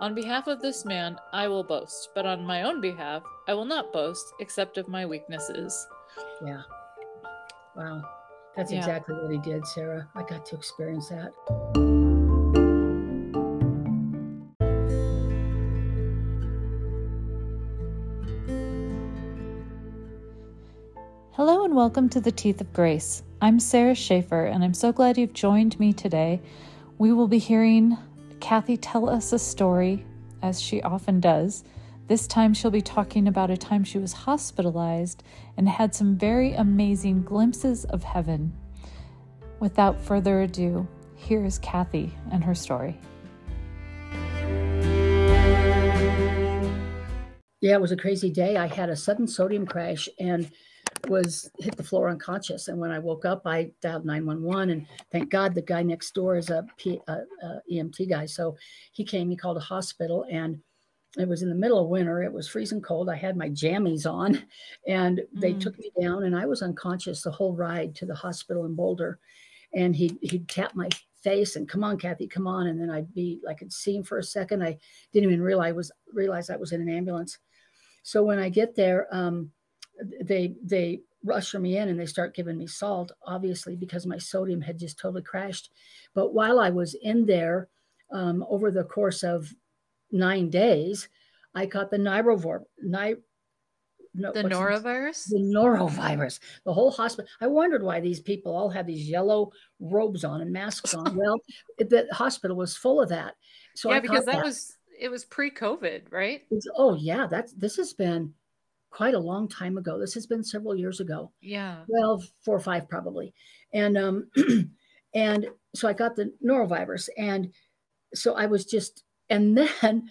On behalf of this man, I will boast, but on my own behalf, I will not boast except of my weaknesses. Yeah. Wow. That's Yeah. exactly what he did, Sara. I got to experience that. Hello and welcome to the Teeth of Grace. I'm Sara Schaefer, and I'm so glad you've joined me today. We will be hearing Kathy tell us a story, as she often does. This time, she'll be talking about a time she was hospitalized and had some very amazing glimpses of heaven. Without further ado, here is Kathy and her story. Yeah, it was a crazy day. I had a sudden sodium crash and was hit the floor unconscious. And when I woke up, I dialed 911. And thank God the guy next door is a, P, a, a EMT guy. So he came, he called a hospital, and it was in the middle of winter. It was freezing cold. I had my jammies on, and they Mm. took me down, and I was unconscious the whole ride to the hospital in Boulder. And he he'd tap my face and come on, Kathy, come on. And then I'd be like, I could see him for a second. I didn't even realize was realize I was in an ambulance. So when I get there, um, they they usher me in and they start giving me salt, obviously because my sodium had just totally crashed. But while I was in there, um, over the course of nine days, I caught the norovirus. Ni- no, The norovirus? the norovirus. The whole hospital. I wondered why these people all had these yellow robes on and masks on. well, the hospital was full of that. So yeah, I because caught that was it was pre-COVID, right? it's- oh yeah, that's this has been quite a long time ago. This has been several years ago. Yeah. Well, four or five probably. And um and so I got the norovirus and so I was just and then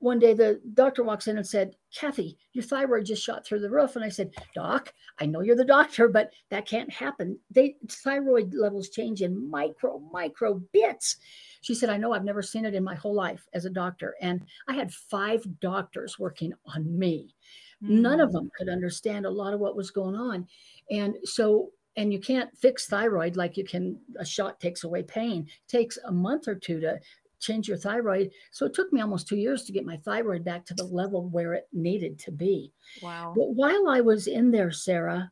one day the doctor walks in and said, Kathy, your thyroid just shot through the roof. And I said, Doc, I know you're the doctor, but that can't happen. They thyroid levels change in micro, micro bits. She said, I know I've never seen it in my whole life as a doctor. And I had five doctors working on me none of Mm. them could understand a lot of what was going on and so and you can't fix thyroid like you can a shot takes away pain it takes a month or two to change your thyroid so it took me almost two years to get my thyroid back to the level where it needed to be Wow. but while i was in there sara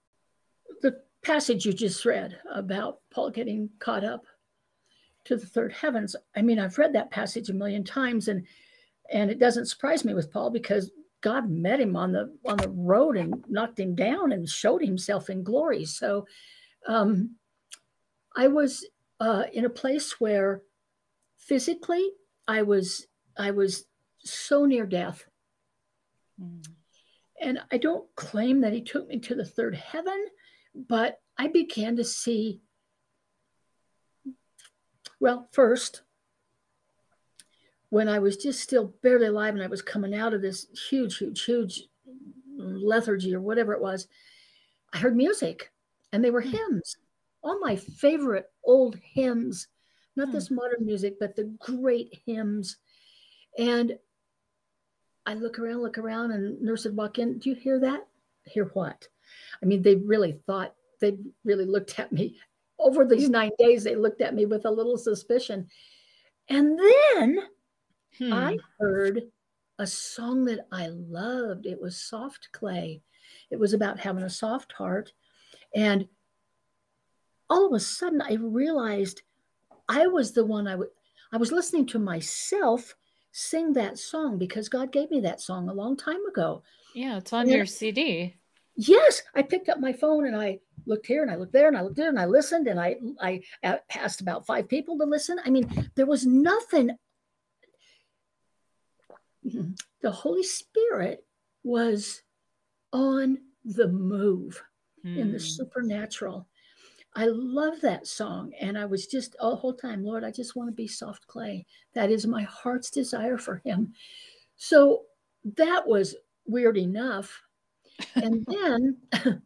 the passage you just read about paul getting caught up to the third heavens i mean i've read that passage a million times and and it doesn't surprise me with paul because God met him on the on the road and knocked him down and showed himself in glory. So um, I was uh, in a place where physically I was I was so near death, Mm. and I don't claim that he took me to the third heaven, but I began to see. Well, first, when I was just still barely alive and I was coming out of this huge, huge, huge lethargy or whatever it was, I heard music and they were Hmm. hymns, all my favorite old hymns, not Hmm. this modern music, but the great hymns. And I look around, look around, and nurse would walk in. Do you hear that? Hear what? I mean, they really thought, they really looked at me. Over these nine days, they looked at me with a little suspicion. And then Hmm. I heard a song that I loved. It was Soft Clay. It was about having a soft heart. And all of a sudden, I realized I was the one I was listening to myself sing that song because God gave me that song a long time ago. Yeah, it's on Yeah. your CD. Yes, I picked up my phone and I looked here and I looked there and I looked there and I listened and I I asked about five people to listen. I mean, there was nothing. The Holy Spirit was on the move in the Hmm. supernatural. I love that song. And I was just all the whole time, Lord, I just want to be soft clay. That is my heart's desire for him. So that was weird enough. And then,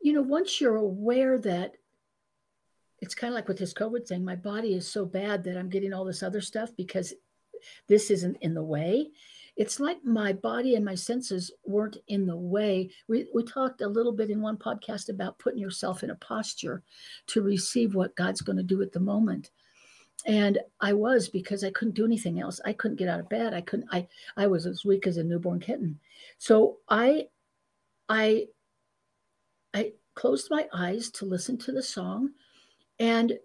you know, once you're aware that it's kind of like with this COVID thing, my body is so bad that I'm getting all this other stuff because this isn't in the way. It's like my body and my senses weren't in the way. We, we talked a little bit in one podcast about putting yourself in a posture to receive what God's going to do at the moment and i was because i couldn't do anything else i couldn't get out of bed i couldn't i i was as weak as a newborn kitten so i i i closed my eyes to listen to the song and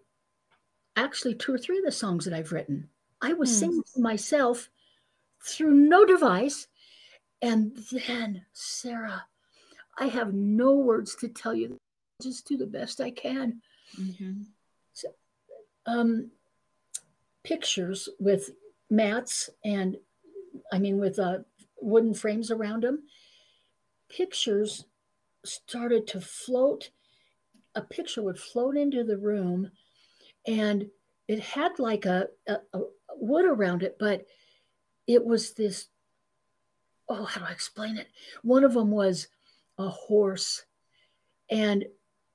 actually two or three of the songs that i've written i was mm. singing to myself through no device and then sara i have no words to tell you just do the best i can mm-hmm. so um pictures with mats and I mean with uh, wooden frames around them. Pictures started to float. A picture would float into the room, and it had like a, a, a wood around it, but it was this. Oh, how do I explain it? One of them was a horse, and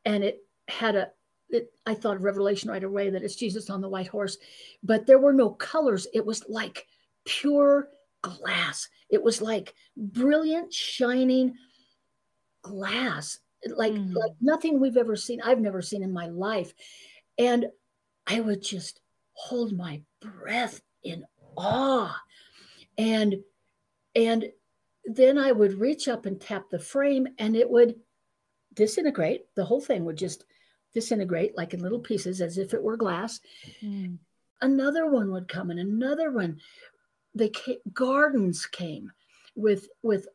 and it had a it, I thought of Revelation right away that it's Jesus on the white horse, but there were no colors. It was like pure glass. It was like brilliant, shining glass, like mm. like nothing we've ever seen. I've never seen in my life, and I would just hold my breath in awe, and and then I would reach up and tap the frame, and it would disintegrate. The whole thing would just disintegrate like in little pieces as if it were glass. Mm. Another one would come and another one. They came, gardens came with with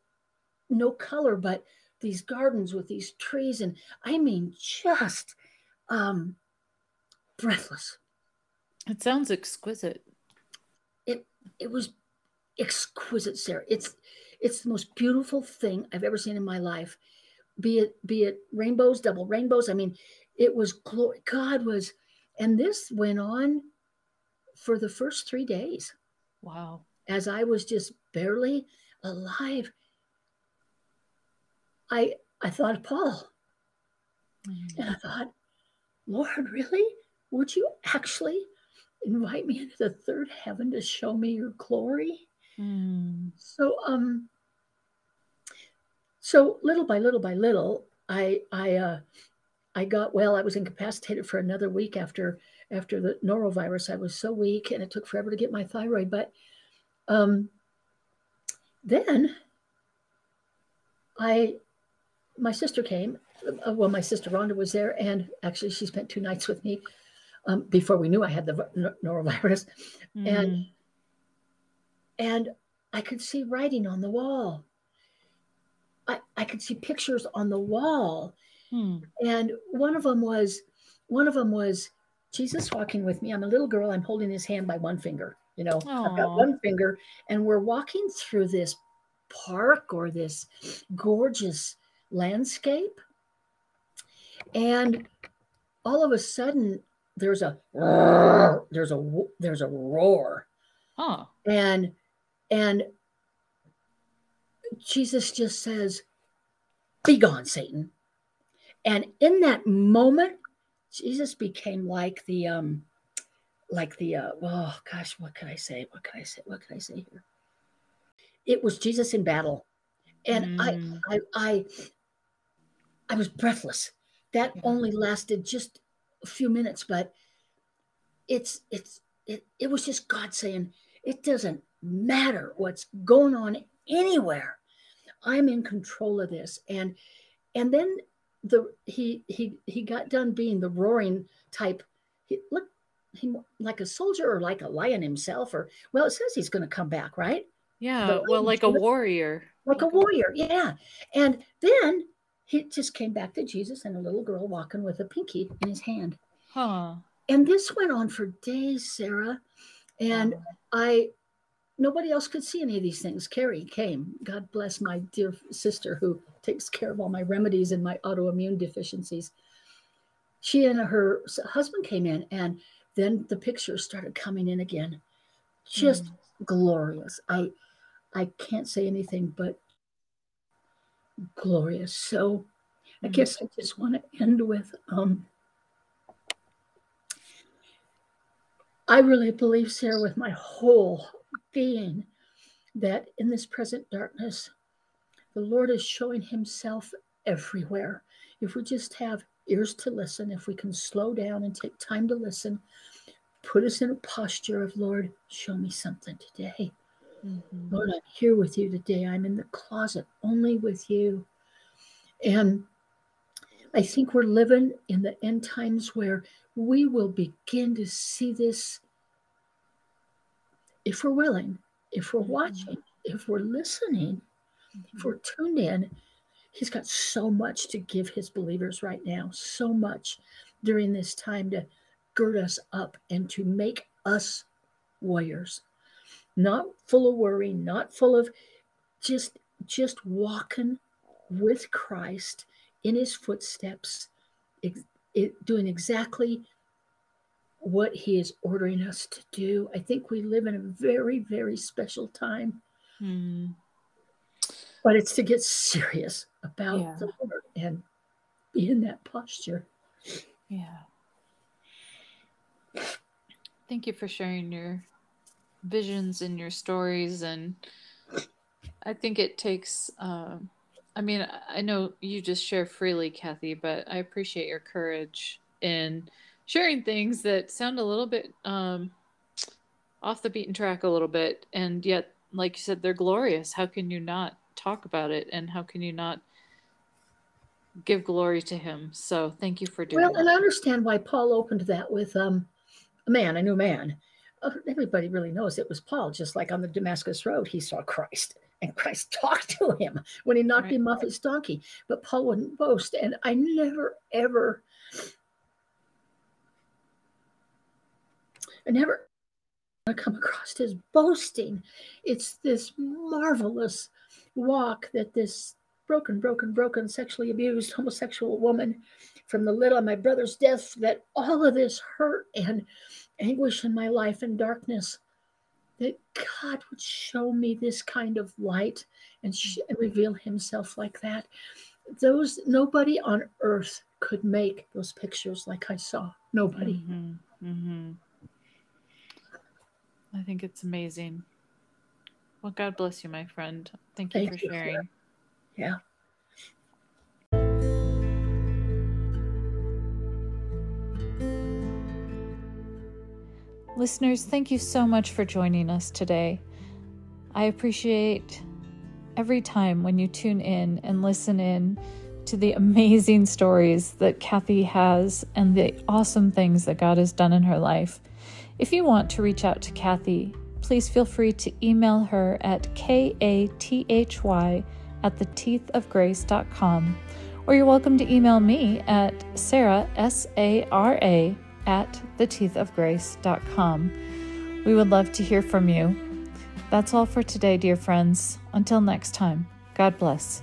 no color, but these gardens with these trees and I mean just um breathless. It sounds exquisite. It it was exquisite, Sara. It's it's the most beautiful thing I've ever seen in my life. Be it be it rainbows, double rainbows. I mean, it was glory. God was, and this went on for the first three days. Wow. As I was just barely alive, I I thought of Paul. Mm-hmm. And I thought, Lord, really? Would you actually invite me into the third heaven to show me your glory? Mm. So um so little by little by little, I I uh I got well. I was incapacitated for another week after after the norovirus. I was so weak, and it took forever to get my thyroid. But um, then I, my sister came. Uh, well, my sister Rhonda was there, and actually, she spent two nights with me um, before we knew I had the norovirus, mm. and and I could see writing on the wall. I, I could see pictures on the wall Hmm. And one of them was, one of them was Jesus walking with me. I'm a little girl. I'm holding his hand by one finger. You know, Aww. I've got one finger, and we're walking through this park or this gorgeous landscape. And all of a sudden, there's a there's a there's a roar, huh. and and Jesus just says, "Be gone, Satan." And in that moment, Jesus became like the um like the uh oh gosh, what can I say? What can I say? What can I say here? It was Jesus in battle. And mm. I I I I was breathless. That only lasted just a few minutes, but it's it's it, it was just God saying, it doesn't matter what's going on anywhere. I'm in control of this. And and then the he he he got done being the roaring type. He looked he like a soldier or like a lion himself, or well, it says he's going to come back, right? Yeah, well, like a warrior. Like a warrior, yeah. And then he just came back to Jesus and a little girl walking with a pinky in his hand. Huh. And this went on for days, Sara. And I nobody else could see any of these things. Carrie came. God bless my dear sister who takes care of all my remedies and my autoimmune deficiencies. She and her husband came in, and then the pictures started coming in again. Just mm. glorious. I I can't say anything but glorious. So I mm-hmm. guess I just want to end with um I really believe, Sara, with my whole being, that in this present darkness, the Lord is showing himself everywhere. If we just have ears to listen, if we can slow down and take time to listen, put us in a posture of, Lord, show me something today. Mm-hmm. Lord, I'm here with you today. I'm in the closet only with you. And I think we're living in the end times where we will begin to see this if we're willing, if we're mm-hmm. watching, if we're listening, if we're tuned in. He's got so much to give his believers right now, so much during this time to gird us up and to make us warriors, not full of worry, not full of just just walking with Christ in his footsteps, it, it, doing exactly what he is ordering us to do. I think we live in a very, very special time. Mm. But it's to get serious about yeah. the Lord and be in that posture. Yeah. Thank you for sharing your visions in your stories. And I think it takes, uh, I mean, I know you just share freely, Kathy, but I appreciate your courage in sharing things that sound a little bit um, off the beaten track a little bit. And yet, like you said, they're glorious. How can you not talk about it? And how can you not give glory to him? So thank you for doing well, that. and I understand why Paul opened that with um, a man, a new man. Uh, everybody really knows it was Paul, just like on the Damascus Road, he saw Christ and Christ talked to him when he knocked right. him off his donkey. But Paul wouldn't boast. And I never, ever, I never come across his boasting. It's this marvelous walk that this broken, broken, broken, sexually abused homosexual woman from the little of my brother's death, that all of this hurt and anguish in my life and darkness, that God would show me this kind of light and, sh- reveal himself like that. Those nobody on earth could make those pictures like I saw. Nobody. Mm-hmm. Mm-hmm. I think it's amazing. Well, God bless you, my friend. Thank you Thank for sharing. You. Yeah. Listeners, thank you so much for joining us today. I appreciate every time when you tune in and listen in to the amazing stories that Kathy has and the awesome things that God has done in her life. If you want to reach out to Kathy, please feel free to email her at kathy at theteethofgrace.com or you're welcome to email me at sara, S-A-R-A, at theteethofgrace.com. We would love to hear from you. That's all for today, dear friends. Until next time, God bless.